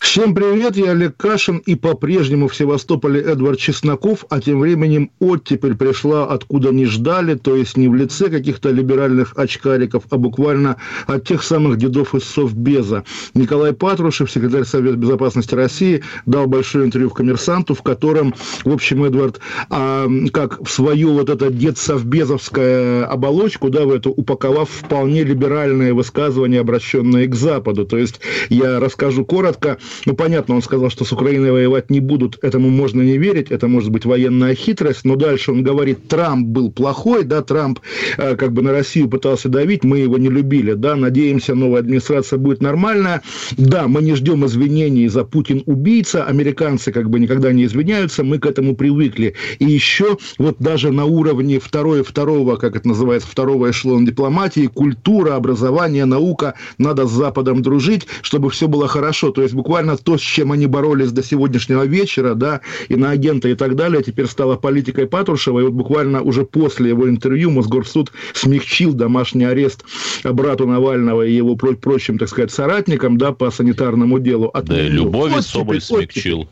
Всем привет, я Олег Кашин и по-прежнему в Севастополе Эдвард Чесноков, а тем временем оттепель пришла откуда не ждали, то есть не в лице каких-то либеральных очкариков, а буквально от тех самых дедов из Совбеза. Николай Патрушев, секретарь Совета Безопасности России, дал большое интервью в «Коммерсанту», в котором, в общем, Эдвард, а, как в свою вот это дед-совбезовская оболочку, да, в эту упаковав вполне либеральные высказывания, обращенные к Западу. То есть я расскажу коротко, ну, понятно, он сказал, что с Украиной воевать не будут, этому можно не верить, это может быть военная хитрость, но дальше он говорит, Трамп был плохой, да, Трамп э, как бы на Россию пытался давить, мы его не любили, да, надеемся, новая администрация будет нормальная, да, мы не ждем извинений за Путин убийца, американцы как бы никогда не извиняются, мы к этому привыкли, и еще вот даже на уровне второй, второго, как это называется, второго эшелона дипломатии, культура, образование, наука, надо с Западом дружить, чтобы все было хорошо, то есть буквально то, с чем они боролись до сегодняшнего вечера, да, и на агента и так далее, теперь стала политикой Патрушева, и вот буквально уже после его интервью Мосгорсуд смягчил домашний арест брату Навального и его прочим, так сказать, соратникам, да, по санитарному делу. От да, и Любови Соболь смягчил.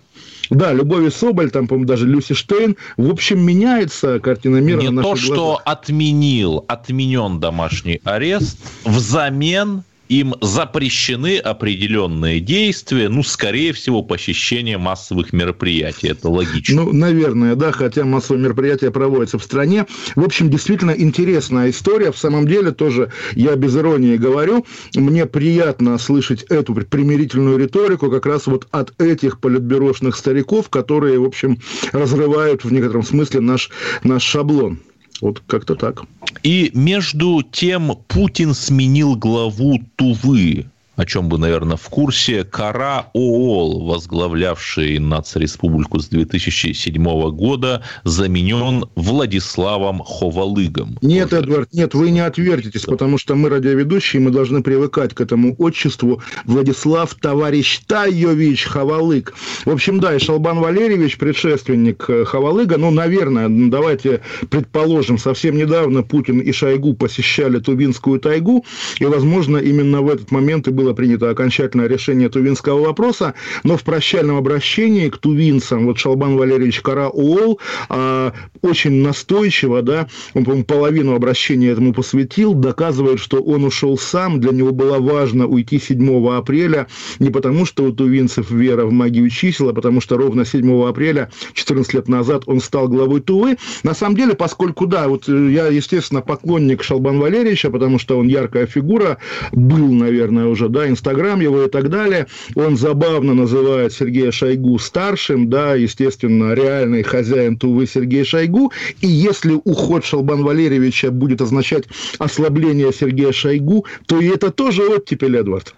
Да, Любови Соболь, там, по-моему, даже Люси Штейн. В общем, меняется картина мира Не на то, глазах. что отменил, отменен домашний арест, взамен им запрещены определенные действия, ну, скорее всего, посещение массовых мероприятий. Это логично. Ну, наверное, да, хотя массовые мероприятия проводятся в стране. В общем, действительно интересная история. В самом деле, тоже я без иронии говорю, мне приятно слышать эту примирительную риторику как раз вот от этих политбюрошных стариков, которые, в общем, разрывают в некотором смысле наш, наш шаблон. Вот как-то так. И между тем Путин сменил главу Тувы о чем вы, наверное, в курсе, Кара ООЛ, возглавлявший нацреспублику с 2007 года, заменен Владиславом Ховалыгом. Нет, Уже. Эдвард, нет, вы не отвертитесь, да. потому что мы радиоведущие, мы должны привыкать к этому отчеству. Владислав Товарищ Тайович Ховалык. В общем, да, и Шалбан Валерьевич, предшественник э, Ховалыга, ну, наверное, давайте предположим, совсем недавно Путин и Шойгу посещали Тувинскую тайгу, и, возможно, именно в этот момент и был было принято окончательное решение тувинского вопроса, но в прощальном обращении к тувинцам вот Шалбан Валерьевич Караул а, очень настойчиво, да, он, по-моему, половину обращения этому посвятил, доказывает, что он ушел сам, для него было важно уйти 7 апреля, не потому, что у тувинцев вера в магию чисел, а потому что ровно 7 апреля, 14 лет назад, он стал главой Тувы. На самом деле, поскольку, да, вот я, естественно, поклонник Шалбан Валерьевича, потому что он яркая фигура, был, наверное, уже, да, Инстаграм его и так далее. Он забавно называет Сергея Шойгу старшим, да, естественно, реальный хозяин Тувы Сергей Шойгу. И если уход Шалбан Валерьевича будет означать ослабление Сергея Шойгу, то и это тоже оттепель, Эдвард.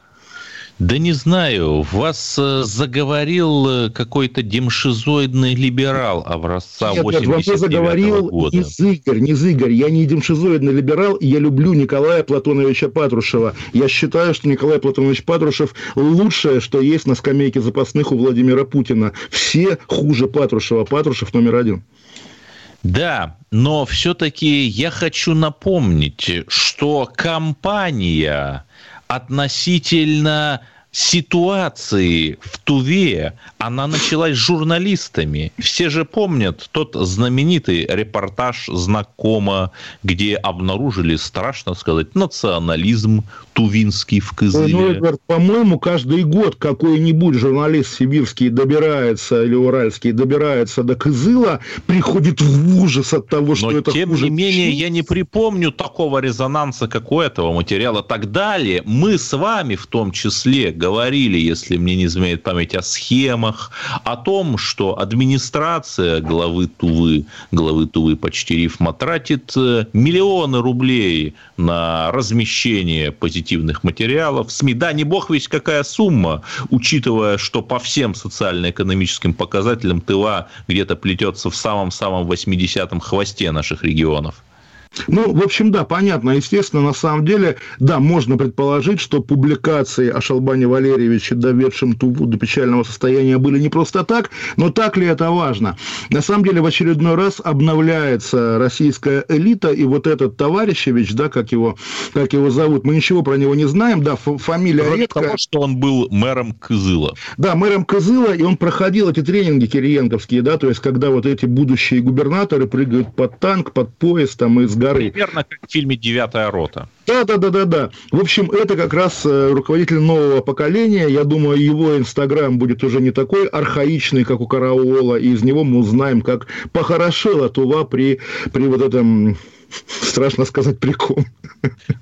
Да не знаю, вас э, заговорил э, какой-то демшизоидный либерал образца Нет, 89 заговорил года. не Зыгорь, не Зыгорь. Я не демшизоидный либерал, и я люблю Николая Платоновича Патрушева. Я считаю, что Николай Платонович Патрушев лучшее, что есть на скамейке запасных у Владимира Путина. Все хуже Патрушева. Патрушев номер один. Да, но все-таки я хочу напомнить, что компания относительно ситуации в Туве, она началась с журналистами. Все же помнят тот знаменитый репортаж знакомо, где обнаружили, страшно сказать, национализм тувинский в Кызыле. Ну, Эдвард, по-моему, каждый год какой-нибудь журналист сибирский добирается, или уральский добирается до Кызыла, приходит в ужас от того, что Но, это тем хуже. не менее, я не припомню такого резонанса, как у этого материала. Так далее, мы с вами в том числе говорили, если мне не изменяет память, о схемах, о том, что администрация главы Тувы, главы Тувы почти рифма, тратит э, миллионы рублей на размещение позитивных материалов СМИ. Да, не бог весь какая сумма, учитывая, что по всем социально-экономическим показателям Тыва где-то плетется в самом-самом 80-м хвосте наших регионов. Ну, в общем, да, понятно. Естественно, на самом деле, да, можно предположить, что публикации о Шалбане Валерьевиче, доведшем Туву до печального состояния, были не просто так, но так ли это важно? На самом деле, в очередной раз обновляется российская элита, и вот этот товарищевич, да, как его, как его зовут, мы ничего про него не знаем, да, фамилия Кроме редкая. того, что он был мэром Кызыла. Да, мэром Кызыла, и он проходил эти тренинги кириенковские, да, то есть, когда вот эти будущие губернаторы прыгают под танк, под поезд, там, из горы. Примерно как в фильме «Девятая рота». Да, да, да, да, да. В общем, это как раз э, руководитель нового поколения. Я думаю, его Инстаграм будет уже не такой архаичный, как у Карауола, и из него мы узнаем, как похорошела Тува при, при вот этом страшно сказать, прикол.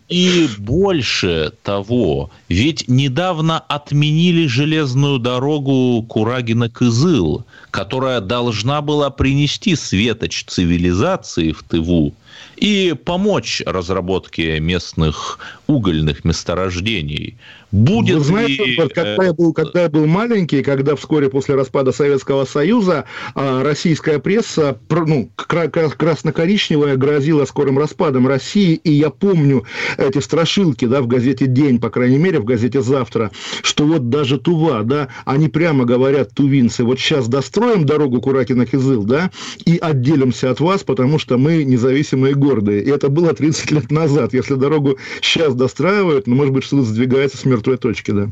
И больше того, ведь недавно отменили железную дорогу Курагина-Кызыл, которая должна была принести светоч цивилизации в Тыву и помочь разработке местных угольных месторождений. Будет Вы знаете, ли... когда, я был, когда я был маленький, когда вскоре после распада Советского Союза а, российская пресса, ну, красно-коричневая, грозила скорым распадом России, и я помню эти страшилки, да, в газете «День», по крайней мере, в газете «Завтра», что вот даже Тува, да, они прямо говорят, тувинцы, вот сейчас достроим дорогу Куракина-Кизыл, да, и отделимся от вас, потому что мы независимые и гордые. И это было 30 лет назад. Если дорогу сейчас достраивают, ну, может быть, что-то сдвигается с мертвой точки, да.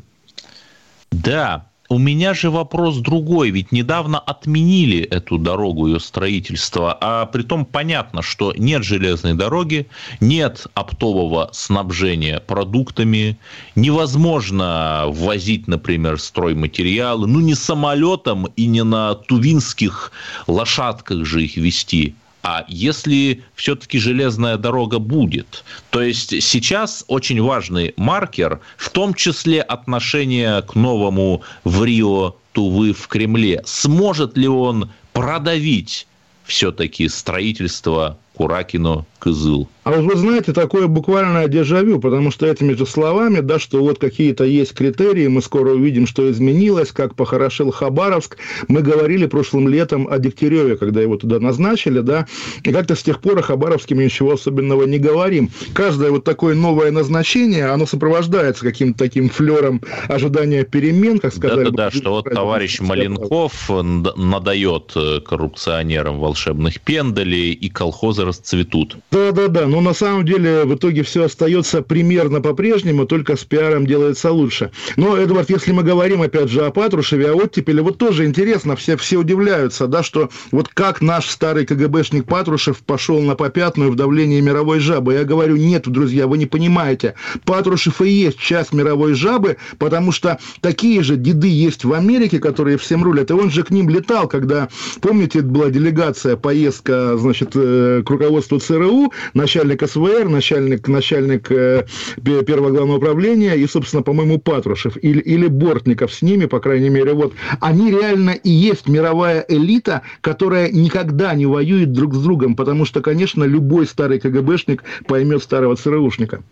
Да, у меня же вопрос другой, ведь недавно отменили эту дорогу, ее строительство, а при том понятно, что нет железной дороги, нет оптового снабжения продуктами, невозможно ввозить, например, стройматериалы, ну не самолетом и не на тувинских лошадках же их вести, а если все-таки железная дорога будет. То есть сейчас очень важный маркер, в том числе отношение к новому в Рио Тувы в Кремле. Сможет ли он продавить все-таки строительство Куракино Кызыл? А вот вы знаете, такое буквальное дежавю, потому что этими же словами, да, что вот какие-то есть критерии, мы скоро увидим, что изменилось, как похорошел Хабаровск. Мы говорили прошлым летом о Дегтяреве, когда его туда назначили, да, и как-то с тех пор о Хабаровске мы ничего особенного не говорим. Каждое вот такое новое назначение, оно сопровождается каким-то таким флером ожидания перемен, как сказали. Да-да-да, что вот товарищ Маленков надает э, коррупционерам волшебных пендалей, и колхозы расцветут. Да-да-да, но на самом деле в итоге все остается примерно по-прежнему, только с пиаром делается лучше. Но, Эдвард, если мы говорим, опять же, о Патрушеве, о оттепеле, вот тоже интересно, все, все удивляются, да, что вот как наш старый КГБшник Патрушев пошел на попятную в давлении мировой жабы. Я говорю, нет, друзья, вы не понимаете. Патрушев и есть часть мировой жабы, потому что такие же деды есть в Америке, которые всем рулят, и он же к ним летал, когда, помните, была делегация, поездка, значит, э, к руководству ЦРУ, начальник начальник СВР, начальник, начальник э, первого главного управления и, собственно, по-моему, Патрушев или, или Бортников с ними, по крайней мере, вот, они реально и есть мировая элита, которая никогда не воюет друг с другом, потому что, конечно, любой старый КГБшник поймет старого ЦРУшника.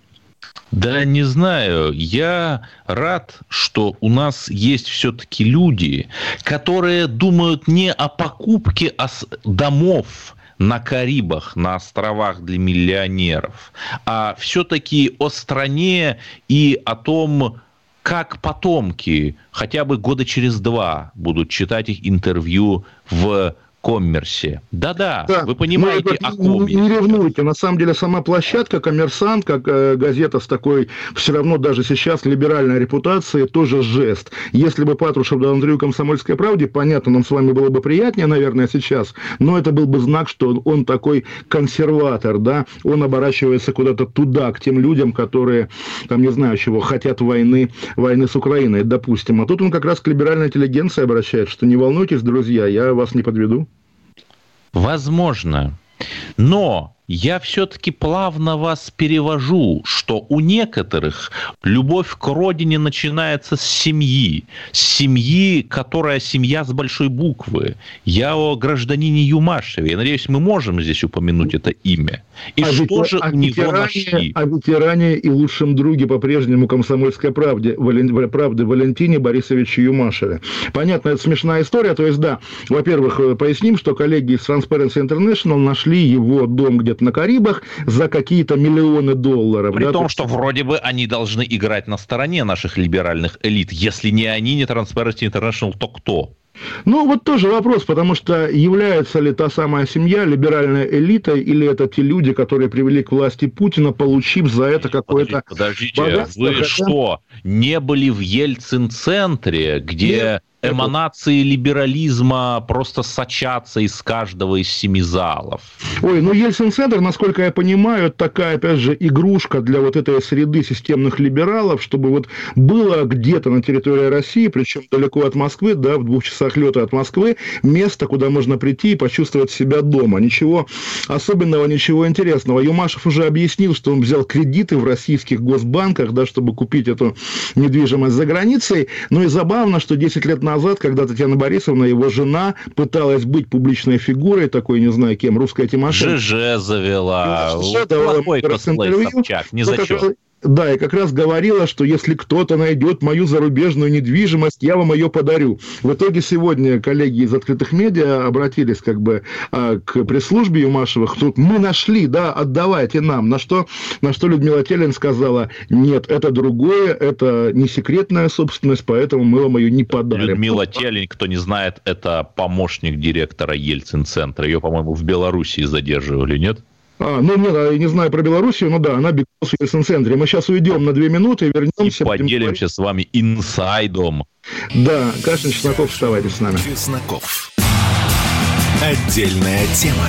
Да не знаю. Я рад, что у нас есть все-таки люди, которые думают не о покупке домов, на Карибах, на островах для миллионеров, а все-таки о стране и о том, как потомки хотя бы года через два будут читать их интервью в коммерсе. Да-да, да, вы понимаете, о ком Не ревнуйте, на самом деле сама площадка, коммерсант, как э, газета с такой, все равно даже сейчас либеральной репутацией, тоже жест. Если бы Патрушев дал интервью «Комсомольской правде», понятно, нам с вами было бы приятнее, наверное, сейчас, но это был бы знак, что он такой консерватор, да, он оборачивается куда-то туда, к тем людям, которые, там, не знаю чего, хотят войны, войны с Украиной, допустим. А тут он как раз к либеральной интеллигенции обращается, что не волнуйтесь, друзья, я вас не подведу. Возможно. Но я все-таки плавно вас перевожу, что у некоторых любовь к родине начинается с семьи. С семьи, которая семья с большой буквы. Я о гражданине Юмашеве. Я надеюсь, мы можем здесь упомянуть это имя. И а что ведь, же а у него ветеране, нашли? О ветеране и лучшем друге по-прежнему комсомольской правде, Вален, правды Валентине Борисовиче Юмашеве. Понятно, это смешная история. То есть, да, во-первых, э, поясним, что коллеги из Transparency International нашли его его дом где-то на Карибах за какие-то миллионы долларов. При да, том, что вроде бы они должны играть на стороне наших либеральных элит. Если не они, не Transparency International, то кто? Ну, вот тоже вопрос, потому что является ли та самая семья либеральной элитой, или это те люди, которые привели к власти Путина, получив за это какое-то Подождите, подождите вы хотя... что, не были в Ельцин-центре, где... Нет эманации либерализма просто сочатся из каждого из семи залов. Ой, ну Ельцин-центр, насколько я понимаю, такая, опять же, игрушка для вот этой среды системных либералов, чтобы вот было где-то на территории России, причем далеко от Москвы, да, в двух часах лета от Москвы, место, куда можно прийти и почувствовать себя дома. Ничего особенного, ничего интересного. Юмашев уже объяснил, что он взял кредиты в российских госбанках, да, чтобы купить эту недвижимость за границей. Ну и забавно, что 10 лет назад назад, когда Татьяна Борисовна, его жена, пыталась быть публичной фигурой, такой, не знаю кем, русская Тимошенко. ЖЖ завела. ЖЖ давала Плохой интервью. Собчак, ни за что. Да, и как раз говорила, что если кто-то найдет мою зарубежную недвижимость, я вам ее подарю. В итоге сегодня коллеги из открытых медиа обратились как бы а, к пресс-службе Юмашевых, что мы нашли, да, отдавайте нам. На что, на что Людмила Телин сказала, нет, это другое, это не секретная собственность, поэтому мы вам ее не подарим. Людмила Телин, кто не знает, это помощник директора Ельцин-центра. Ее, по-моему, в Белоруссии задерживали, нет? А, ну, нет, я не знаю про Белоруссию, но да, она бегала в Ельцин-центре. Мы сейчас уйдем на две минуты, вернемся. И поделимся с вами инсайдом. Да, Кашин, Чесноков, вставайте с нами. Чесноков. Отдельная тема.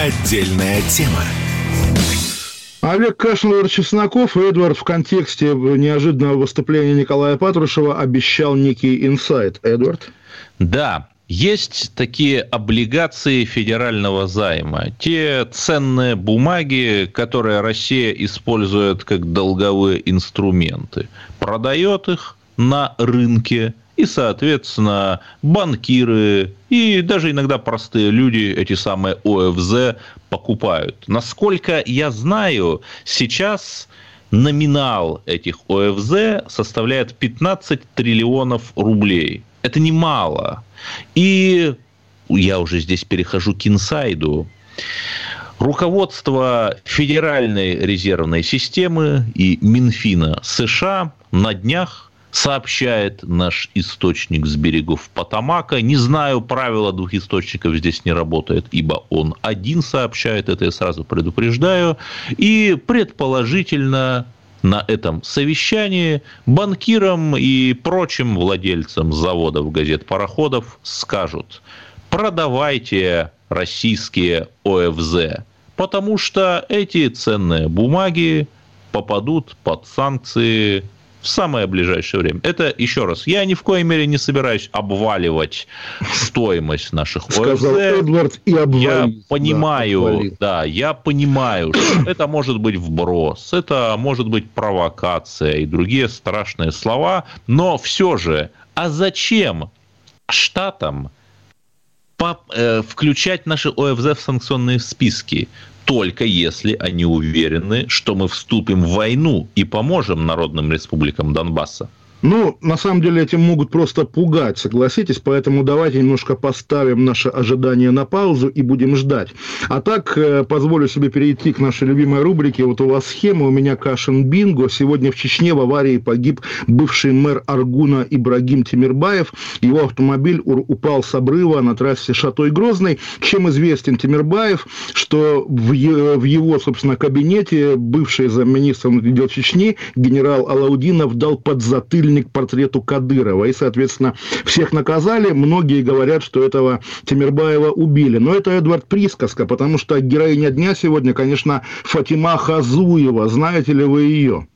Отдельная тема. Олег Кашин, Чесноков и Эдвард в контексте неожиданного выступления Николая Патрушева обещал некий инсайт. Эдвард? Да, есть такие облигации федерального займа, те ценные бумаги, которые Россия использует как долговые инструменты, продает их на рынке, и, соответственно, банкиры и даже иногда простые люди эти самые ОФЗ покупают. Насколько я знаю, сейчас номинал этих ОФЗ составляет 15 триллионов рублей. Это немало. И я уже здесь перехожу к инсайду. Руководство Федеральной резервной системы и Минфина США на днях сообщает наш источник с берегов Потамака. Не знаю, правило двух источников здесь не работает, ибо он один сообщает, это я сразу предупреждаю. И предположительно на этом совещании банкирам и прочим владельцам заводов, газет, пароходов скажут, продавайте российские ОФЗ, потому что эти ценные бумаги попадут под санкции в самое ближайшее время. Это, еще раз, я ни в коей мере не собираюсь обваливать стоимость наших Сказал Эдвард и Я понимаю, да, да, я понимаю, что это может быть вброс, это может быть провокация и другие страшные слова, но все же, а зачем штатам э, включать наши ОФЗ в санкционные списки? Только если они уверены, что мы вступим в войну и поможем народным республикам Донбасса. Ну, на самом деле, этим могут просто пугать, согласитесь, поэтому давайте немножко поставим наше ожидание на паузу и будем ждать. А так, э, позволю себе перейти к нашей любимой рубрике. Вот у вас схема, у меня Кашин Бинго. Сегодня в Чечне в аварии погиб бывший мэр Аргуна Ибрагим Тимирбаев. Его автомобиль упал с обрыва на трассе Шатой-Грозный. Чем известен Тимирбаев, что в его, собственно, кабинете бывший замминистра дел Чечни генерал Алаудинов дал подзатыльник к портрету Кадырова. И, соответственно, всех наказали. Многие говорят, что этого Тимирбаева убили. Но это, Эдвард, присказка, потому что героиня дня сегодня, конечно, Фатима Хазуева. Знаете ли вы ее?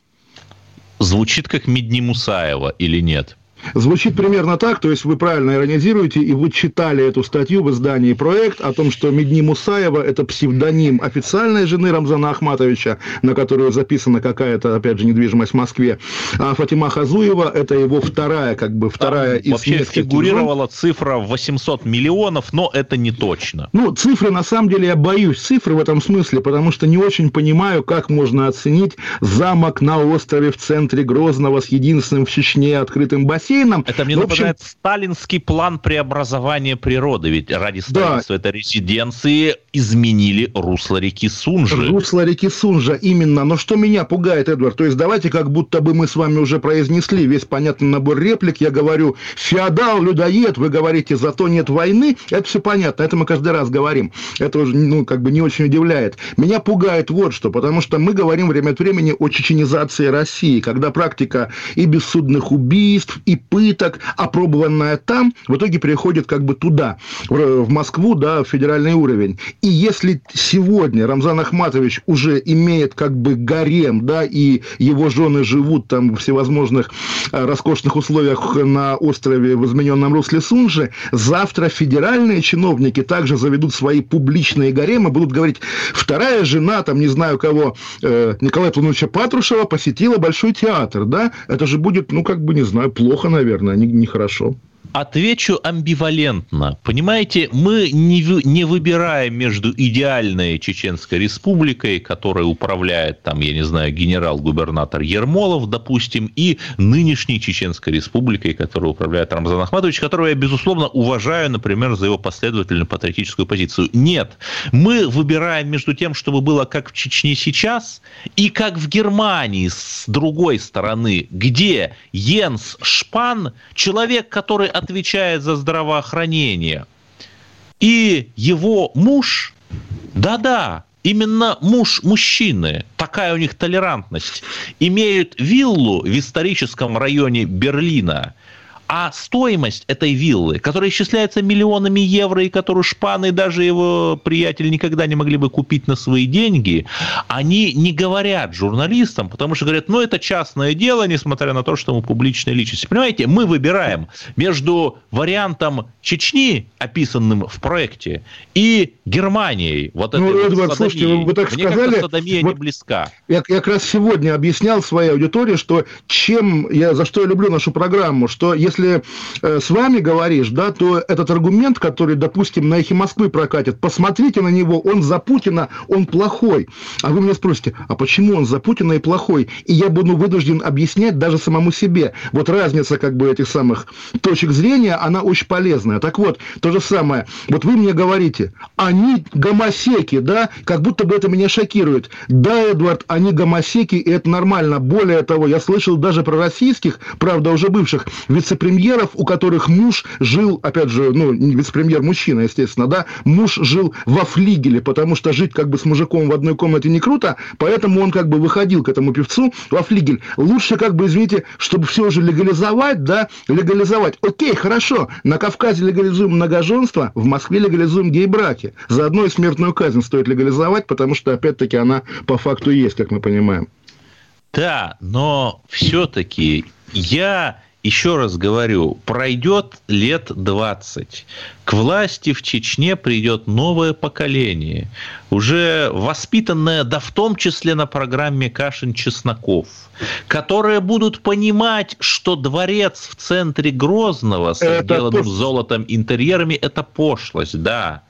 Звучит как Медни Мусаева или нет? Звучит примерно так, то есть вы правильно иронизируете, и вы читали эту статью в издании «Проект» о том, что Медни Мусаева – это псевдоним официальной жены Рамзана Ахматовича, на которую записана какая-то, опять же, недвижимость в Москве, а Фатима Хазуева – это его вторая, как бы, вторая Там из вообще фигурировала цифра 800 миллионов, но это не точно. Ну, цифры, на самом деле, я боюсь цифры в этом смысле, потому что не очень понимаю, как можно оценить замок на острове в центре Грозного с единственным в Чечне открытым бассейном. Это мне напоминает общем... сталинский план преобразования природы, ведь ради строительства да. этой резиденции изменили русло реки Сунжи. Русло реки Сунжа, именно. Но что меня пугает, Эдвард, то есть давайте как будто бы мы с вами уже произнесли весь понятный набор реплик, я говорю, феодал, людоед, вы говорите, зато нет войны, это все понятно, это мы каждый раз говорим. Это уже, ну, как бы не очень удивляет. Меня пугает вот что, потому что мы говорим время от времени о чеченизации России, когда практика и бессудных убийств, и пыток, опробованная там, в итоге переходит как бы туда, в Москву, да, в федеральный уровень. И если сегодня Рамзан Ахматович уже имеет как бы гарем, да, и его жены живут там в всевозможных э, роскошных условиях на острове в измененном русле Сунжи, завтра федеральные чиновники также заведут свои публичные гаремы, будут говорить, вторая жена, там, не знаю кого, э, Николая Плановича Патрушева посетила Большой театр, да, это же будет, ну, как бы, не знаю, плохо, наверное, нехорошо. Не Отвечу амбивалентно. Понимаете, мы не, не выбираем между идеальной Чеченской республикой, которой управляет, там, я не знаю, генерал-губернатор Ермолов, допустим, и нынешней Чеченской республикой, которой управляет Рамзан Ахматович, которого я, безусловно, уважаю, например, за его последовательную патриотическую позицию. Нет, мы выбираем между тем, чтобы было как в Чечне сейчас, и как в Германии с другой стороны, где Йенс Шпан, человек, который отвечает за здравоохранение. И его муж, да-да, именно муж мужчины, такая у них толерантность, имеют виллу в историческом районе Берлина – а стоимость этой виллы, которая исчисляется миллионами евро, и которую Шпан и даже его приятель никогда не могли бы купить на свои деньги, они не говорят журналистам, потому что говорят, ну, это частное дело, несмотря на то, что мы публичная личность. Понимаете, мы выбираем между вариантом Чечни, описанным в проекте, и Германией. Вот ну, этой Эдвард, вот слушайте, вы, вы так Мне сказали... Содомия вот не близка. Я, я как раз сегодня объяснял своей аудитории, что чем я, за что я люблю нашу программу, что если если э, с вами говоришь, да, то этот аргумент, который, допустим, на эхе Москвы прокатит, посмотрите на него, он за Путина, он плохой. А вы меня спросите, а почему он за Путина и плохой? И я буду вынужден объяснять даже самому себе. Вот разница как бы этих самых точек зрения, она очень полезная. Так вот, то же самое. Вот вы мне говорите, они гомосеки, да, как будто бы это меня шокирует. Да, Эдвард, они гомосеки, и это нормально. Более того, я слышал даже про российских, правда, уже бывших вице вице-премьеров, у которых муж жил, опять же, ну, не вице-премьер мужчина, естественно, да, муж жил во флигеле, потому что жить как бы с мужиком в одной комнате не круто, поэтому он как бы выходил к этому певцу во флигель. Лучше как бы, извините, чтобы все же легализовать, да, легализовать. Окей, хорошо, на Кавказе легализуем многоженство, в Москве легализуем гей-браки. Заодно и смертную казнь стоит легализовать, потому что, опять-таки, она по факту есть, как мы понимаем. Да, но все-таки я еще раз говорю, пройдет лет 20. К власти в Чечне придет новое поколение, уже воспитанное, да в том числе на программе Кашин-Чесноков, которые будут понимать, что дворец в центре Грозного с отделанным золотом интерьерами – это пошлость, да.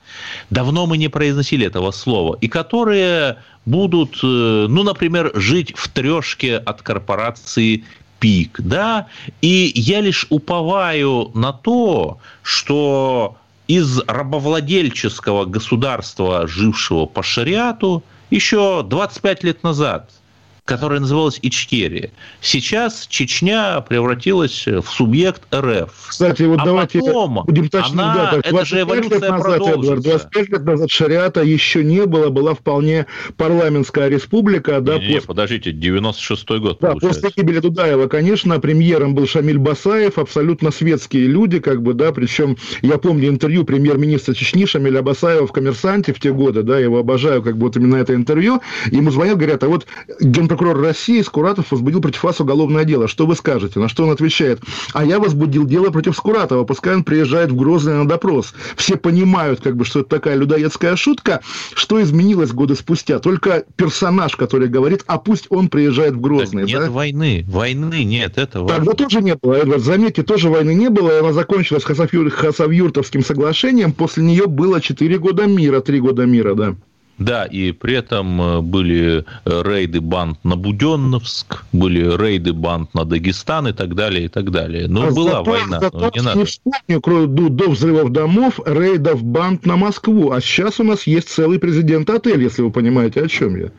Давно мы не произносили этого слова. И которые будут, э, ну, например, жить в трешке от корпорации пик, да, и я лишь уповаю на то, что из рабовладельческого государства, жившего по шариату, еще 25 лет назад – которая называлась Ичкерия. Сейчас Чечня превратилась в субъект РФ. Кстати, вот а давайте потом будем точно, она, да, это же эволюция лет назад, Эдвард, 25 лет назад шариата еще не было, была вполне парламентская республика. Да, не, не, после... подождите, 96-й год, Да, получается. после гибели Дудаева, конечно, премьером был Шамиль Басаев, абсолютно светские люди, как бы, да, причем я помню интервью премьер-министра Чечни Шамиля Басаева в «Коммерсанте» в те годы, да, я его обожаю, как бы, вот именно это интервью, ему звонят, говорят, а вот генпрокурор прокурор России Скуратов возбудил против вас уголовное дело. Что вы скажете? На что он отвечает? А я возбудил дело против Скуратова, пускай он приезжает в Грозный на допрос. Все понимают, как бы, что это такая людоедская шутка. Что изменилось годы спустя? Только персонаж, который говорит, а пусть он приезжает в Грозный. нет да? войны, войны нет, этого. Тогда тоже не было, Эдвард. Заметьте, тоже войны не было, и она закончилась Хасавюр... Хасавюртовским соглашением. После нее было 4 года мира, 3 года мира, да. Да, и при этом э, были э, рейды банд на Буденновск, были рейды банд на Дагестан и так далее, и так далее. Но а была зато, война, зато но не надо. Вспомню, кроме до взрывов домов, рейдов банд на Москву. А сейчас у нас есть целый президент-отель, если вы понимаете, о чем я.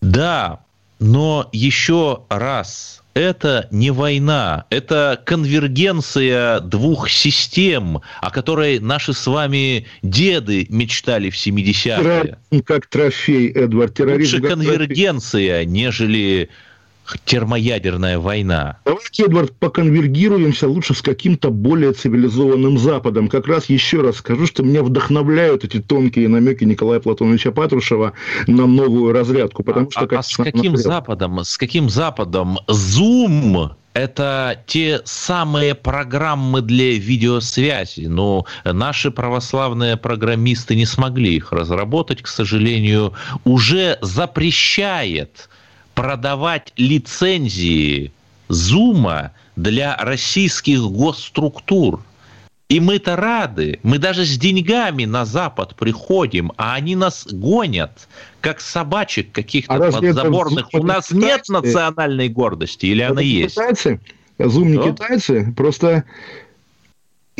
Да, но еще раз, это не война, это конвергенция двух систем, о которой наши с вами деды мечтали в 70-е. Терроризм как трофей, Эдвард. Терроризм Лучше конвергенция, трофей. нежели термоядерная война. Давайте, Эдвард, поконвергируемся лучше с каким-то более цивилизованным Западом. Как раз еще раз скажу, что меня вдохновляют эти тонкие намеки Николая Платоновича Патрушева на новую разрядку. Потому что, а, а с каким Западом? С каким Западом? Zoom это те самые программы для видеосвязи. Но наши православные программисты не смогли их разработать, к сожалению, уже запрещает продавать лицензии Зума для российских госструктур. И мы-то рады, мы даже с деньгами на Запад приходим, а они нас гонят, как собачек каких-то а подзаборных. У нас нет национальной гордости, или это она есть? Китайцы? Зум не китайцы, просто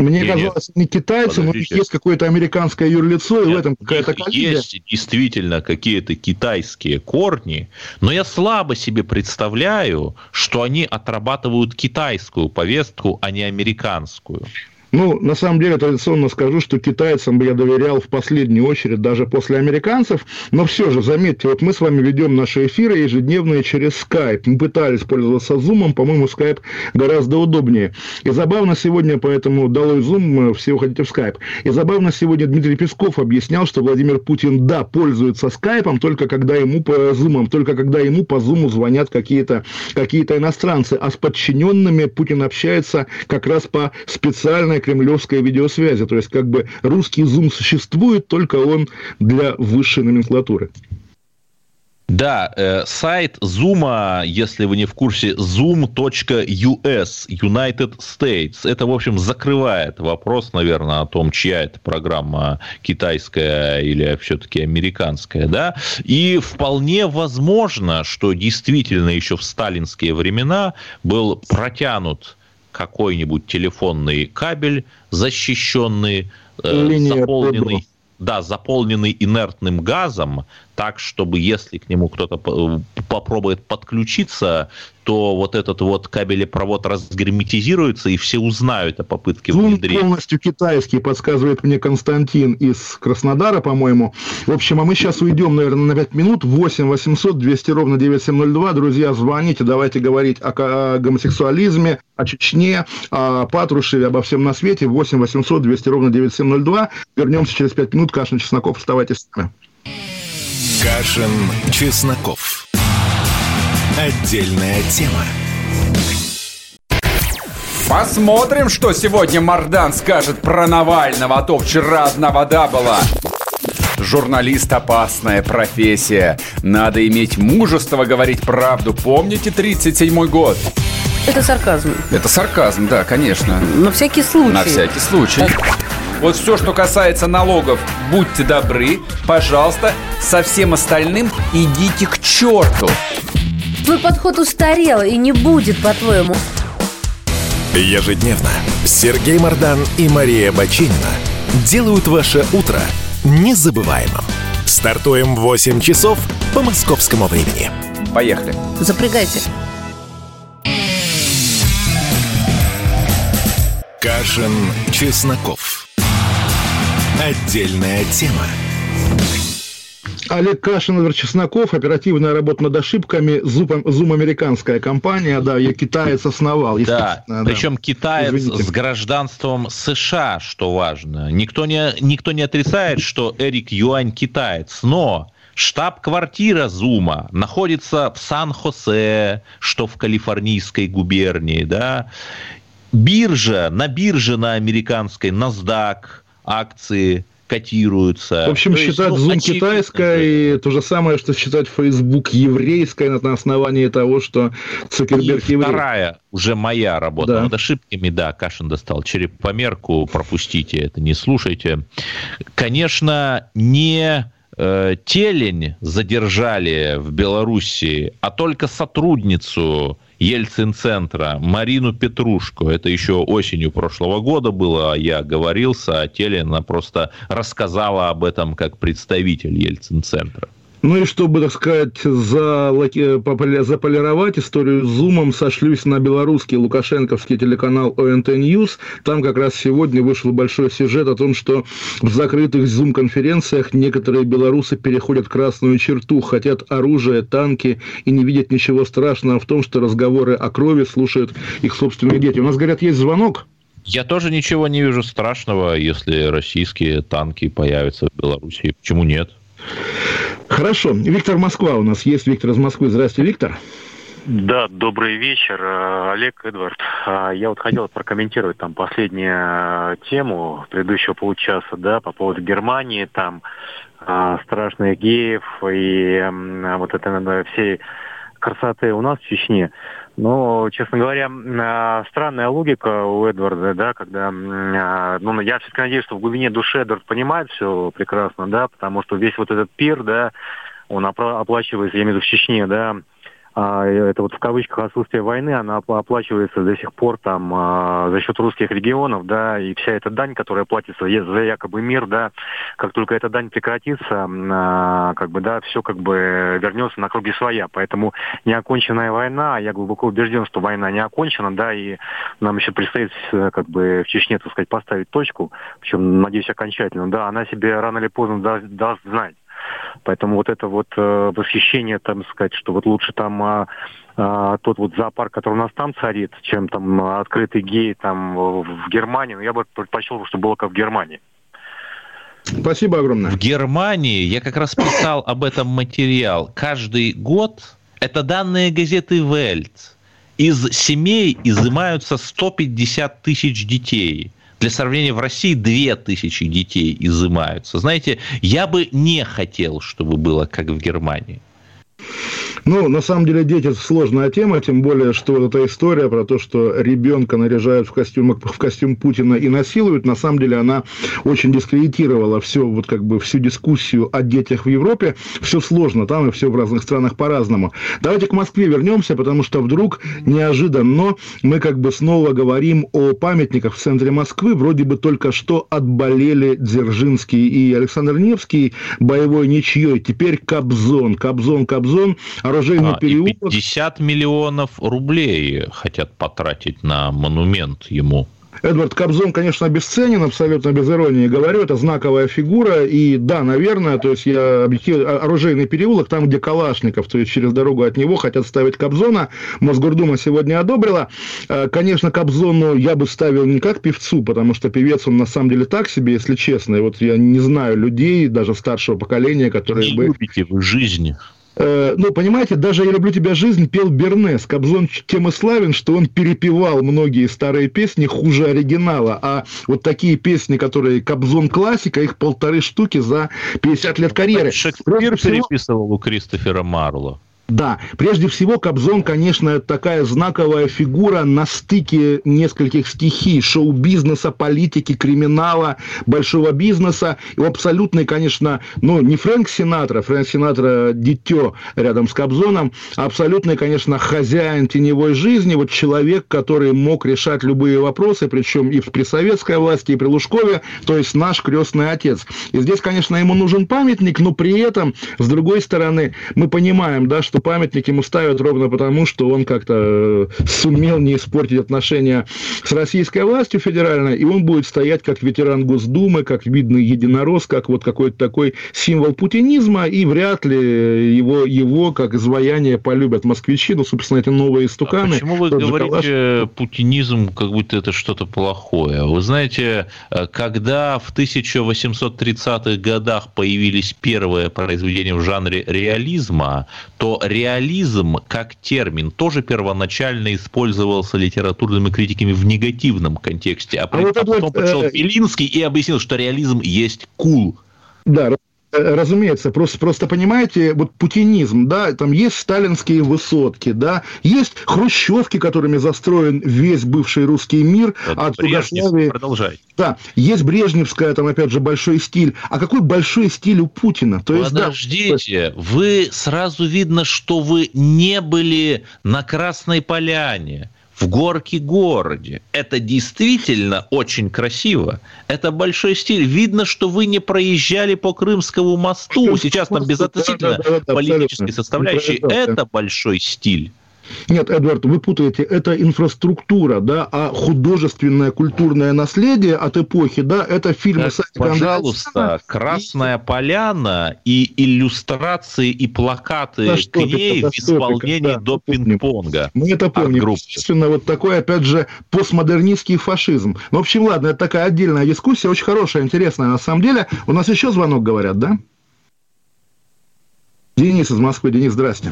мне Нет, казалось, не китайцы, но у них Подождите. есть какое-то американское юрлицо, и в Нет, этом какая-то коллизия. есть действительно какие-то китайские корни, но я слабо себе представляю, что они отрабатывают китайскую повестку, а не американскую. Ну, на самом деле, традиционно скажу, что китайцам бы я доверял в последнюю очередь даже после американцев, но все же, заметьте, вот мы с вами ведем наши эфиры ежедневные через Skype. Мы пытались пользоваться Zoom, по-моему, Skype гораздо удобнее. И забавно сегодня, поэтому долой Zoom, все уходите в Skype. И забавно сегодня Дмитрий Песков объяснял, что Владимир Путин, да, пользуется Скайпом, только когда ему по Zoom, только когда ему по Zoom звонят какие-то какие иностранцы, а с подчиненными Путин общается как раз по специальной кремлевской видеосвязи. То есть, как бы русский Zoom существует, только он для высшей номенклатуры. Да, э, сайт Zoom, если вы не в курсе, zoom.us, United States. Это, в общем, закрывает вопрос, наверное, о том, чья это программа китайская или все-таки американская, да. И вполне возможно, что действительно еще в сталинские времена был протянут какой-нибудь телефонный кабель защищенный, э, Линия заполненный, ПДО. да, заполненный инертным газом, так, чтобы если к нему кто-то по- попробует подключиться, то вот этот вот кабелепровод разгерметизируется, и все узнают о попытке Zoom внедрения. полностью китайский, подсказывает мне Константин из Краснодара, по-моему. В общем, а мы сейчас уйдем, наверное, на 5 минут. 8 800 200 ровно 9702. Друзья, звоните, давайте говорить о, о гомосексуализме, о Чечне, о Патрушеве, обо всем на свете. 8 800 200 ровно 9702. Вернемся через 5 минут. Кашин, Чесноков, оставайтесь с нами. Кашин, Чесноков. Отдельная тема. Посмотрим, что сегодня Мардан скажет про Навального, а то вчера одна вода была. Журналист – опасная профессия. Надо иметь мужество говорить правду. Помните 37-й год? Это сарказм. Это сарказм, да, конечно. На всякий случай. На всякий случай. Вот все, что касается налогов, будьте добры, пожалуйста, со всем остальным идите к черту. Твой подход устарел и не будет, по-твоему. Ежедневно Сергей Мардан и Мария Бочинина делают ваше утро незабываемым. Стартуем в 8 часов по московскому времени. Поехали. Запрягайте. Кашин, Чесноков. Отдельная тема. Олег Кашин, Эдвард Чесноков, оперативная работа над ошибками, Zoom, Zoom американская компания, да, ее китаец основал. Да, естественно, причем китаец Извините. с гражданством США, что важно. Никто не, никто не отрицает, что Эрик Юань китаец, но Штаб-квартира Зума находится в Сан-Хосе, что в Калифорнийской губернии, да. Биржа, на бирже на американской NASDAQ акции котируются. В общем, то считать есть, ну, Zoom китайской то же самое, что считать Facebook еврейской на основании того, что Цукерберг еврей. Вторая, уже моя работа да. над ошибками, да, Кашин достал черепомерку, пропустите это, не слушайте. Конечно, не э, телень задержали в Белоруссии, а только сотрудницу Ельцин-центра Марину Петрушку. Это еще осенью прошлого года было. Я говорил с теле, она просто рассказала об этом как представитель Ельцин-центра. Ну и чтобы, так сказать, заполировать историю с Зумом, сошлюсь на белорусский лукашенковский телеканал ОНТ News. Там как раз сегодня вышел большой сюжет о том, что в закрытых Зум-конференциях некоторые белорусы переходят красную черту, хотят оружие, танки и не видят ничего страшного в том, что разговоры о крови слушают их собственные дети. У нас, говорят, есть звонок. Я тоже ничего не вижу страшного, если российские танки появятся в Беларуси. Почему нет? Хорошо. Виктор Москва у нас есть. Виктор из Москвы. Здравствуйте, Виктор. Да, добрый вечер, э, Олег, Эдвард. А, я вот хотел прокомментировать там последнюю э, тему предыдущего получаса, да, по поводу Германии, там а, страшных геев и вот это, наверное, всей красоты у нас в Чечне. Но, честно говоря, а, странная логика у Эдварда, да, когда, а, ну, я все-таки надеюсь, что в глубине души Эдвард понимает все прекрасно, да, потому что весь вот этот пир, да, он оплачивается, я имею в виду в Чечне, да, а, это вот в кавычках отсутствие войны, она оплачивается до сих пор там а, за счет русских регионов, да, и вся эта дань, которая платится за якобы мир, да, как только эта дань прекратится, а, как бы, да, все как бы вернется на круги своя. Поэтому неоконченная война, я глубоко убежден, что война не окончена, да, и нам еще предстоит как бы в Чечне, так сказать, поставить точку, причем, надеюсь, окончательно, да, она себе рано или поздно даст, даст знать. Поэтому вот это вот э, восхищение, там сказать, что вот лучше там а, а, тот вот зоопарк, который у нас там царит, чем там открытый гей там в Германии. Но я бы предпочел, чтобы было как в Германии. Спасибо огромное. В Германии, я как раз писал об этом материал, каждый год, это данные газеты Вельт, из семей изымаются 150 тысяч детей. Для сравнения, в России 2000 детей изымаются. Знаете, я бы не хотел, чтобы было как в Германии. Ну, на самом деле, дети – это сложная тема, тем более, что вот эта история про то, что ребенка наряжают в костюм, в костюм Путина и насилуют, на самом деле, она очень дискредитировала все, вот как бы всю дискуссию о детях в Европе. Все сложно там, и все в разных странах по-разному. Давайте к Москве вернемся, потому что вдруг неожиданно мы как бы снова говорим о памятниках в центре Москвы. Вроде бы только что отболели Дзержинский и Александр Невский боевой ничьей. Теперь Кобзон, Кобзон, Кобзон оружейный а, переулок. И 50 миллионов рублей хотят потратить на монумент ему. Эдвард Кобзон, конечно, обесценен, абсолютно без иронии говорю, это знаковая фигура, и да, наверное, то есть я объективно, оружейный переулок, там, где Калашников, то есть через дорогу от него хотят ставить Кобзона, Мосгордума сегодня одобрила. Э, конечно, Кобзону я бы ставил не как певцу, потому что певец, он на самом деле так себе, если честно, и вот я не знаю людей, даже старшего поколения, которые не бы... любите вы жизнь Э, ну, понимаете, даже «Я люблю тебя, жизнь» пел Бернес. Кобзон тем и славен, что он перепевал многие старые песни хуже оригинала. А вот такие песни, которые Кобзон классика, их полторы штуки за 50 лет карьеры. Шекспир переписывал у Кристофера Марла. Да, прежде всего Кобзон, конечно, такая знаковая фигура на стыке нескольких стихий шоу-бизнеса, политики, криминала, большого бизнеса. И абсолютный, конечно, ну, не Фрэнк Синатра, Фрэнк Синатра дитё рядом с Кобзоном, а абсолютный, конечно, хозяин теневой жизни, вот человек, который мог решать любые вопросы, причем и при советской власти, и при Лужкове, то есть наш крестный отец. И здесь, конечно, ему нужен памятник, но при этом, с другой стороны, мы понимаем, да, что памятник ему ставят ровно потому, что он как-то э, сумел не испортить отношения с российской властью федеральной, и он будет стоять как ветеран Госдумы, как видный единорос, как вот какой-то такой символ путинизма, и вряд ли его, его как изваяние полюбят москвичи, ну, собственно, эти новые истуканы. А почему вы говорите Калаш... путинизм, как будто это что-то плохое? Вы знаете, э, когда в 1830-х годах появились первые произведения в жанре реализма, то реализм как термин тоже первоначально использовался литературными критиками в негативном контексте. А, а потом вот, пришел э... Белинский и объяснил, что реализм есть кул. Cool. Да, разумеется, просто, просто понимаете, вот путинизм, да, там есть сталинские высотки, да, есть хрущевки, которыми застроен весь бывший русский мир вот от Югославии. Продолжай. Да, есть брежневская, там, опять же, большой стиль. А какой большой стиль у Путина? То есть, Подождите, да, вы сразу видно, что вы не были на Красной Поляне в горке городе. Это действительно очень красиво. Это большой стиль. Видно, что вы не проезжали по Крымскому мосту. Сейчас там безотносительно да, да, да, политической составляющей. Это большой стиль. Нет, Эдвард, вы путаете, это инфраструктура, да, а художественное культурное наследие от эпохи, да, это фильмы так, Пожалуйста, Красная Поляна и иллюстрации и плакаты да, к ней в исполнении да, до пинг-понга. Мы это помним. Естественно, вот такой, опять же, постмодернистский фашизм. Ну, в общем, ладно, это такая отдельная дискуссия, очень хорошая, интересная на самом деле. У нас еще звонок, говорят, да? Денис из Москвы. Денис, здрасте.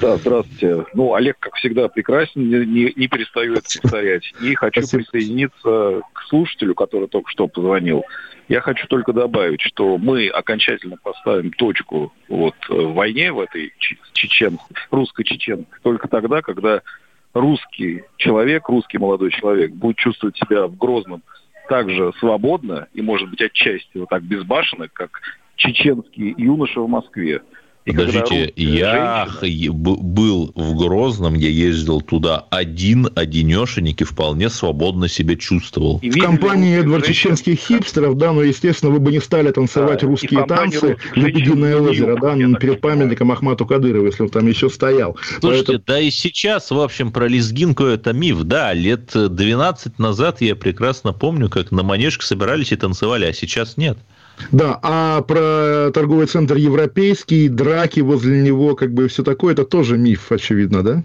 Да, здравствуйте. Ну, Олег, как всегда, прекрасен, не, не перестаю это повторять. И хочу Спасибо. присоединиться к слушателю, который только что позвонил. Я хочу только добавить, что мы окончательно поставим точку вот, в войне, в этой чечен, русско-чечен, только тогда, когда русский человек, русский молодой человек будет чувствовать себя в Грозном так же свободно и, может быть, отчасти вот так безбашенно, как чеченский юноша в Москве. И Подождите, я женщина... был в Грозном, я ездил туда один, одинешенек, и вполне свободно себя чувствовал. И в компании Эдвард чеченских хипстеров, да, но, естественно, вы бы не стали танцевать да, русские танцы Лебединое озеро, да, перед памятником Ахмату Кадырову, если он там еще стоял. Слушайте, Поэтому... да и сейчас, в общем, про лезгинку это миф, да, лет 12 назад я прекрасно помню, как на манежке собирались и танцевали, а сейчас нет. Да, а про торговый центр европейский, драки возле него, как бы все такое, это тоже миф, очевидно, да?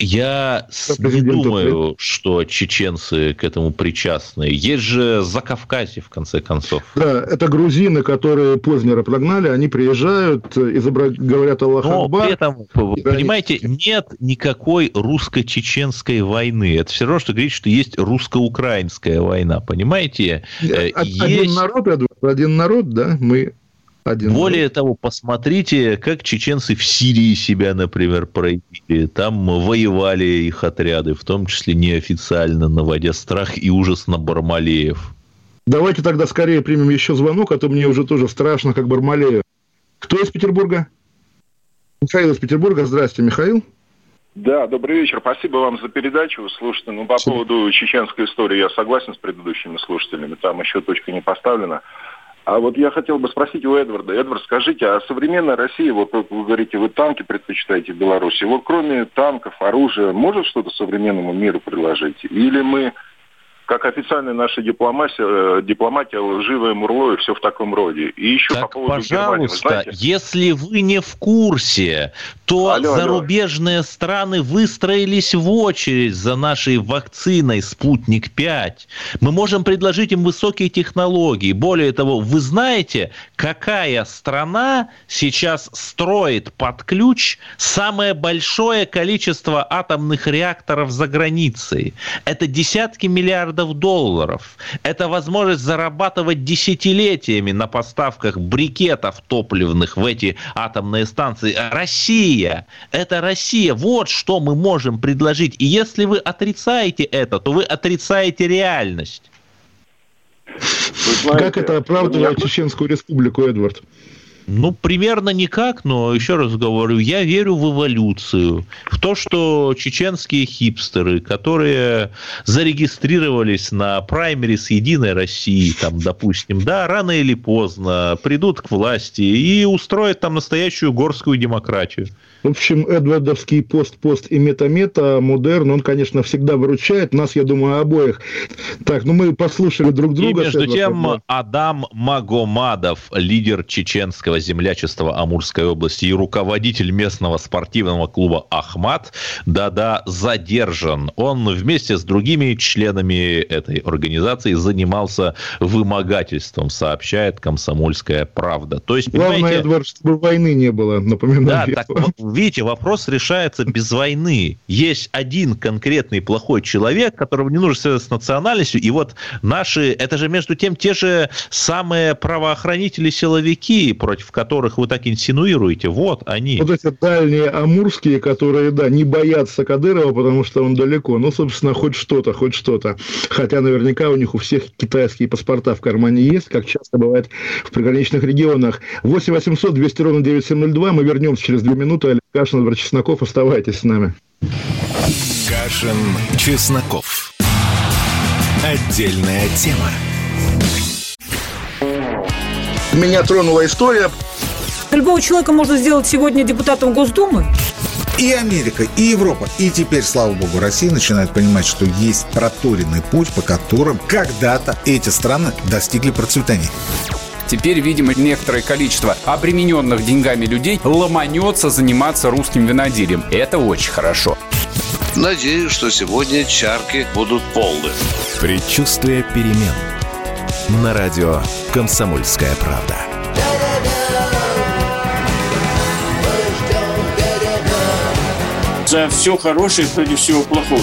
Я не думаю, что чеченцы к этому причастны. Есть же Закавказье, в конце концов. Да, это грузины, которые Познера прогнали, они приезжают, изобра... говорят Аллах Но Акбар. при этом, понимаете, они... нет никакой русско-чеченской войны. Это все равно, что говорить, что есть русско-украинская война, понимаете? Один есть... народ, один народ, да, мы один Более народ. того, посмотрите, как чеченцы в Сирии себя, например, проявили. Там воевали их отряды, в том числе неофициально, наводя страх и ужас на Бармалеев. Давайте тогда скорее примем еще звонок, а то мне уже тоже страшно, как Бармалеев. Кто из Петербурга? Михаил из Петербурга. Здравствуйте, Михаил. Да, добрый вечер. Спасибо вам за передачу. Слушайте, ну, по Спасибо. поводу чеченской истории я согласен с предыдущими слушателями. Там еще точка не поставлена. А вот я хотел бы спросить у Эдварда. Эдвард, скажите, а современная Россия, вот вы говорите, вы танки предпочитаете Беларуси, вот кроме танков, оружия, может что-то современному миру предложить? Или мы как официальная наша дипломатия, э, дипломатия лживое мурло и все в таком роде. И еще так, по поводу пожалуйста, Германии, знаете... если вы не в курсе, то алло, зарубежные алло. страны выстроились в очередь за нашей вакциной «Спутник-5». Мы можем предложить им высокие технологии. Более того, вы знаете, какая страна сейчас строит под ключ самое большое количество атомных реакторов за границей? Это десятки миллиардов миллиардов долларов. Это возможность зарабатывать десятилетиями на поставках брикетов топливных в эти атомные станции. Россия, это Россия. Вот что мы можем предложить. И если вы отрицаете это, то вы отрицаете реальность. Знаете, как это оправдывает меня... Чеченскую республику, Эдвард? Ну, примерно никак, но еще раз говорю, я верю в эволюцию, в то, что чеченские хипстеры, которые зарегистрировались на праймерис Единой России, там, допустим, да, рано или поздно придут к власти и устроят там настоящую горскую демократию. В общем, Эдвардовский пост-пост и мета-мета, модерн, он, конечно, всегда выручает нас, я думаю, обоих. Так, ну мы послушали друг друга. И между тем, Адам Магомадов, лидер чеченского землячества Амурской области и руководитель местного спортивного клуба «Ахмат», да-да, задержан. Он вместе с другими членами этой организации занимался вымогательством, сообщает «Комсомольская правда». То есть, Главное. Эдвард, чтобы войны не было, напоминаю. Да, так, видите, вопрос решается без войны. Есть один конкретный плохой человек, которого не нужно связать с национальностью, и вот наши, это же между тем те же самые правоохранители-силовики, против которых вы так инсинуируете, вот они. Вот эти дальние амурские, которые, да, не боятся Кадырова, потому что он далеко. Ну, собственно, хоть что-то, хоть что-то. Хотя наверняка у них у всех китайские паспорта в кармане есть, как часто бывает в приграничных регионах. 8 800 200 ровно 9702. Мы вернемся через две минуты. Кашин, Эдвард Чесноков, оставайтесь с нами. Кашин, Чесноков. Отдельная тема. Меня тронула история. Любого человека можно сделать сегодня депутатом Госдумы. И Америка, и Европа, и теперь, слава богу, Россия начинает понимать, что есть проторенный путь, по которым когда-то эти страны достигли процветания. Теперь, видимо, некоторое количество обремененных деньгами людей ломанется заниматься русским виноделием. Это очень хорошо. Надеюсь, что сегодня чарки будут полны. Предчувствие перемен. На радио «Комсомольская правда». За все хорошее против всего плохого.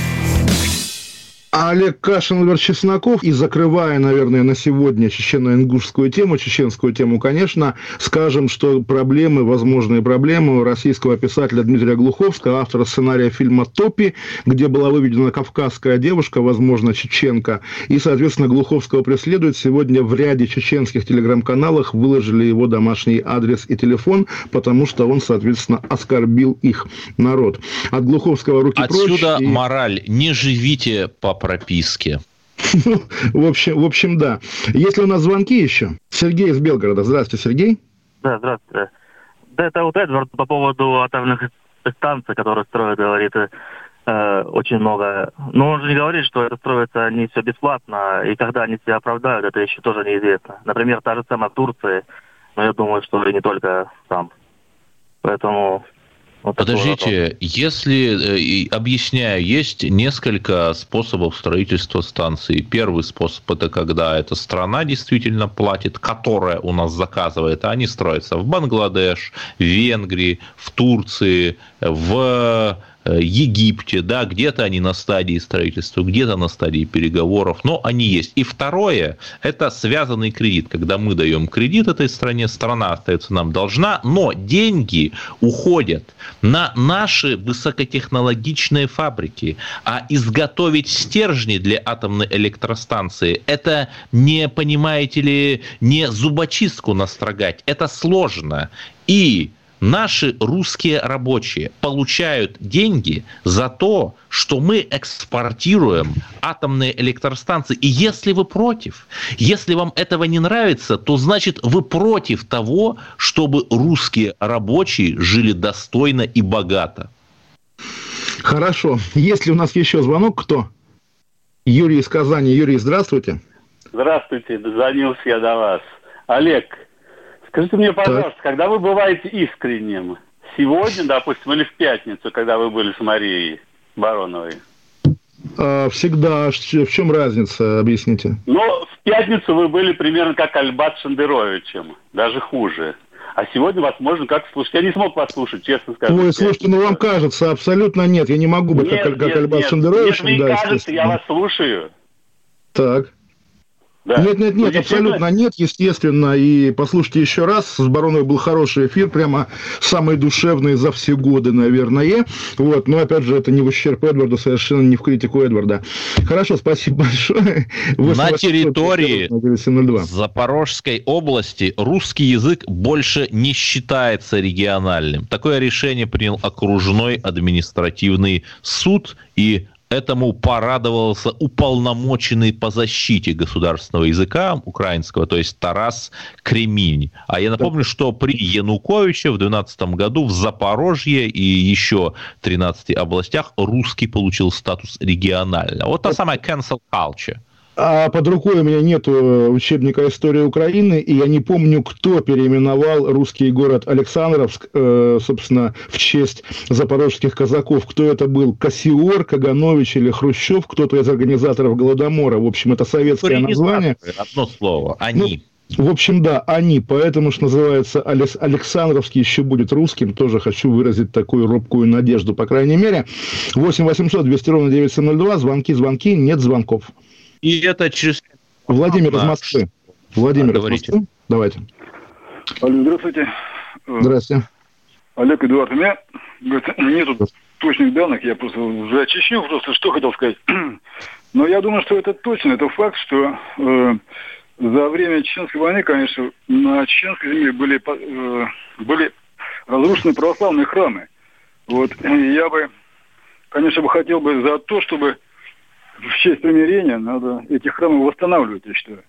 Олег Кашин, Владимир Чесноков. И закрывая, наверное, на сегодня чечено-ингушскую тему, чеченскую тему, конечно, скажем, что проблемы, возможные проблемы у российского писателя Дмитрия Глуховского, автора сценария фильма «Топи», где была выведена кавказская девушка, возможно, чеченка, и, соответственно, Глуховского преследуют. Сегодня в ряде чеченских телеграм-каналах выложили его домашний адрес и телефон, потому что он, соответственно, оскорбил их народ. От Глуховского руки Отсюда прочь. И... мораль. Не живите по прописке. В общем, в общем, да. Если у нас звонки еще. Сергей из Белгорода. Здравствуйте, Сергей. Да, здравствуйте. Да, это вот Эдвард по поводу атомных станций, которые строят, говорит, э, очень много. Но он же не говорит, что это строится не все бесплатно, и когда они себя оправдают, это еще тоже неизвестно. Например, та же самая в Турции, но я думаю, что и не только там. Поэтому вот Подождите, если, э, объясняю, есть несколько способов строительства станции. Первый способ – это когда эта страна действительно платит, которая у нас заказывает, а они строятся в Бангладеш, в Венгрии, в Турции, в Египте, да, где-то они на стадии строительства, где-то на стадии переговоров, но они есть. И второе, это связанный кредит, когда мы даем кредит этой стране, страна остается нам должна, но деньги уходят на наши высокотехнологичные фабрики, а изготовить стержни для атомной электростанции, это не, понимаете ли, не зубочистку настрогать, это сложно. И наши русские рабочие получают деньги за то, что мы экспортируем атомные электростанции. И если вы против, если вам этого не нравится, то значит вы против того, чтобы русские рабочие жили достойно и богато. Хорошо. Есть ли у нас еще звонок? Кто? Юрий из Казани. Юрий, здравствуйте. Здравствуйте. Дозвонился я до вас. Олег, Скажите мне, пожалуйста, так. когда вы бываете искренним? Сегодня, допустим, или в пятницу, когда вы были с Марией Бароновой? А, всегда. В чем разница, объясните? Ну, в пятницу вы были примерно как Альбат Шендеровичем, даже хуже. А сегодня вас можно как слушать. Я не смог вас слушать, честно скажу. Ой, слушайте, ну вам кажется, абсолютно нет. Я не могу быть нет, как, как нет, Альбат нет, Шендерович. Нет, мне да, кажется, я вас слушаю. Так. Да. Нет, нет, нет, абсолютно нет, естественно. И послушайте еще раз, с Бароновой был хороший эфир, прямо самый душевный за все годы, наверное. Вот, но опять же, это не в ущерб Эдварду, совершенно не в критику Эдварда. Хорошо, спасибо большое. На территории Запорожской области русский язык больше не считается региональным. Такое решение принял окружной административный суд и этому порадовался уполномоченный по защите государственного языка украинского, то есть Тарас Креминь. А я напомню, что при Януковиче в 2012 году в Запорожье и еще 13 областях русский получил статус регионального. Вот та самая cancel culture. А под рукой у меня нет э, учебника истории Украины, и я не помню, кто переименовал русский город Александровск, э, собственно, в честь запорожских казаков. Кто это был? Кассиор, Каганович или Хрущев? Кто-то из организаторов Голодомора. В общем, это советское название. Одно слово. Они. Ну, в общем, да, они, поэтому что называется Александровский еще будет русским, тоже хочу выразить такую робкую надежду, по крайней мере. 8 800 200 ровно 9702, звонки, звонки, нет звонков. И это через... Владимир из Москвы. Владимир из Москвы. Давайте. Алло, здравствуйте. Здравствуйте. Олег Эдуард, у меня нету точных данных, я просто за Чечню просто что хотел сказать. Но я думаю, что это точно, это факт, что э, за время Чеченской войны, конечно, на Чеченской земле были, э, были разрушены православные храмы. Вот и я бы, конечно, бы хотел бы за то, чтобы в честь примирения надо эти храмы восстанавливать, я считаю.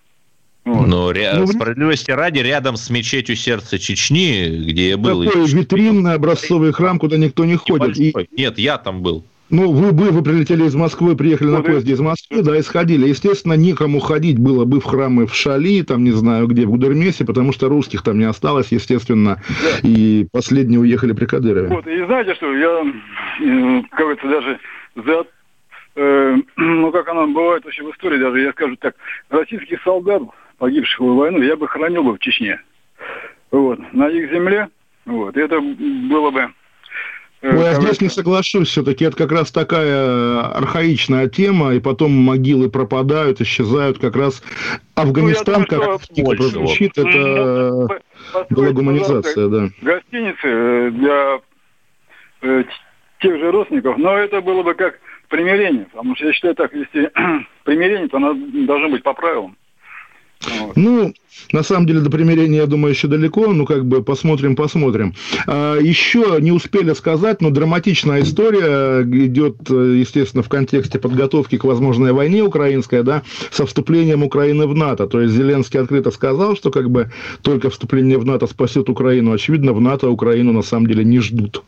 Вот. Но ря... ну, справедливости ради, рядом с мечетью сердца Чечни, где я был... Такой и... витринный образцовый храм, куда никто не ходит. И... Нет, я там был. Ну, вы, вы, вы прилетели из Москвы, приехали вот на поезде из Москвы, да, и сходили. Естественно, никому ходить было бы в храмы в Шали, там, не знаю где, в Гудермесе, потому что русских там не осталось, естественно, да. и последние уехали при Кадырове. Вот, и знаете что, я, э, как говорится, даже за э, ну, как оно бывает вообще в истории, даже я скажу так, российских солдат, погибших в войну, я бы хранил бы в Чечне. Вот, на их земле, вот, это было бы ну, я здесь не соглашусь, все-таки это как раз такая архаичная тема, и потом могилы пропадают, исчезают, как раз Афганистан, ну, думаю, как Ника прозвучит, это была гуманизация, да. Гостиницы э, для э, тех же родственников, но это было бы как примирение, потому что я считаю так, если примирение, то оно должно быть по правилам. Вот. Ну, на самом деле, до примирения, я думаю, еще далеко, ну, как бы посмотрим, посмотрим. А, еще не успели сказать, но драматичная история идет, естественно, в контексте подготовки к возможной войне украинской, да, со вступлением Украины в НАТО. То есть Зеленский открыто сказал, что как бы только вступление в НАТО спасет Украину. Очевидно, в НАТО Украину на самом деле не ждут.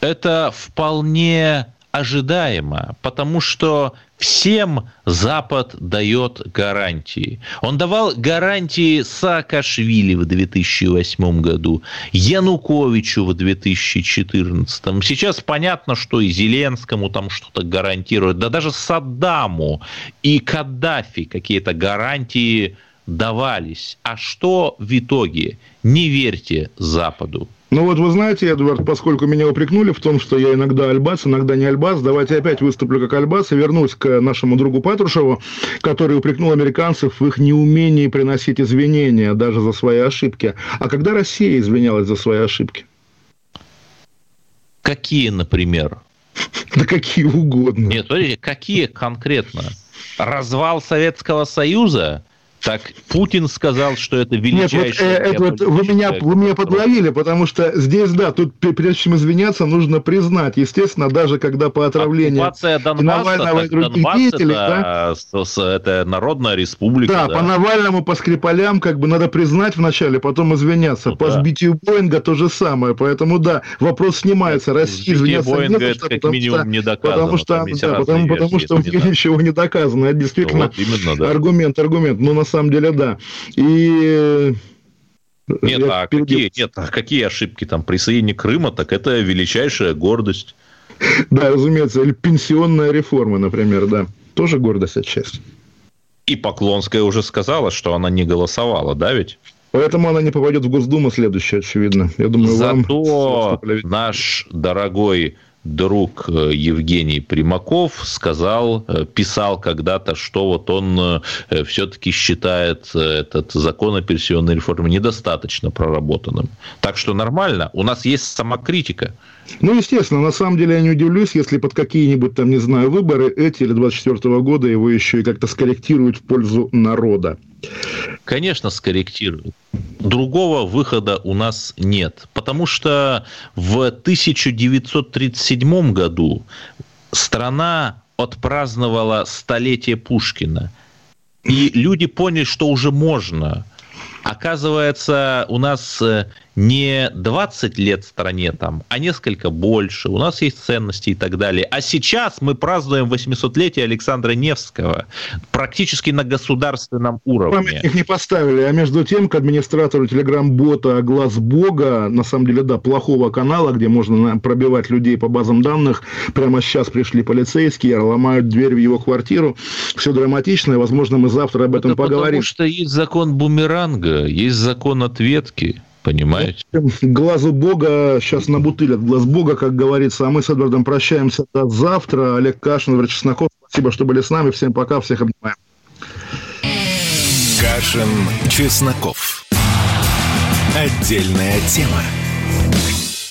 Это вполне ожидаемо, потому что всем Запад дает гарантии. Он давал гарантии Саакашвили в 2008 году, Януковичу в 2014. Сейчас понятно, что и Зеленскому там что-то гарантируют, да даже Саддаму и Каддафи какие-то гарантии давались. А что в итоге? Не верьте Западу. Ну вот вы знаете, Эдвард, поскольку меня упрекнули в том, что я иногда альбас, иногда не альбас, давайте опять выступлю как альбас и вернусь к нашему другу Патрушеву, который упрекнул американцев в их неумении приносить извинения даже за свои ошибки. А когда Россия извинялась за свои ошибки? Какие, например? Да какие угодно. Нет, смотрите, какие конкретно? Развал Советского Союза? Так Путин сказал, что это величайшее... Нет, вот, э, это вот вы, меня, вы меня подловили, потому что здесь, да, тут прежде чем извиняться, нужно признать, естественно, даже когда по отравлению Оккупация Донбасса, Навального и других Донбасс деятелей... Это, да, это народная республика. Да, да, по Навальному, по Скрипалям, как бы надо признать вначале, потом извиняться. Ну, по да. сбитию Боинга то же самое, поэтому, да, вопрос снимается. Россия извиняться Боинга не это как минимум что, не доказано. Потому что, да, потому, потому что мне ничего не доказано. Это действительно вот именно, да. аргумент, аргумент. Но на самом деле, да. И нет, а какие, нет, а какие ошибки там? Присоединение Крыма, так это величайшая гордость. Да, разумеется, или пенсионная реформа, например, да. Тоже гордость отчасти. И Поклонская уже сказала, что она не голосовала, да ведь? Поэтому она не попадет в Госдуму следующее, очевидно. Я думаю, Зато вам... наш дорогой друг э, Евгений Примаков сказал, э, писал когда-то, что вот он э, все-таки считает этот закон о пенсионной реформе недостаточно проработанным. Так что нормально, у нас есть самокритика. Ну, естественно, на самом деле я не удивлюсь, если под какие-нибудь там, не знаю, выборы эти или 24 года его еще и как-то скорректируют в пользу народа. Конечно, скорректируют. Другого выхода у нас нет. Потому что в 1937 году страна отпраздновала столетие Пушкина. И люди поняли, что уже можно. Оказывается, у нас э, не 20 лет стране там, а несколько больше. У нас есть ценности и так далее. А сейчас мы празднуем 800-летие Александра Невского практически на государственном уровне. Их не поставили, а между тем к администратору телеграм-бота «Глаз Бога», на самом деле, да, плохого канала, где можно пробивать людей по базам данных, прямо сейчас пришли полицейские, ломают дверь в его квартиру. Все драматично, и, возможно, мы завтра об этом Это поговорим. Потому что есть закон бумеранга, есть закон ответки. Понимаете? Глазу Бога сейчас на набутылят. Глаз Бога, как говорится. А мы с Эдвардом прощаемся до завтра. Олег Кашин, Эдвард Чесноков. Спасибо, что были с нами. Всем пока. Всех обнимаем. Кашин, Чесноков. Отдельная тема.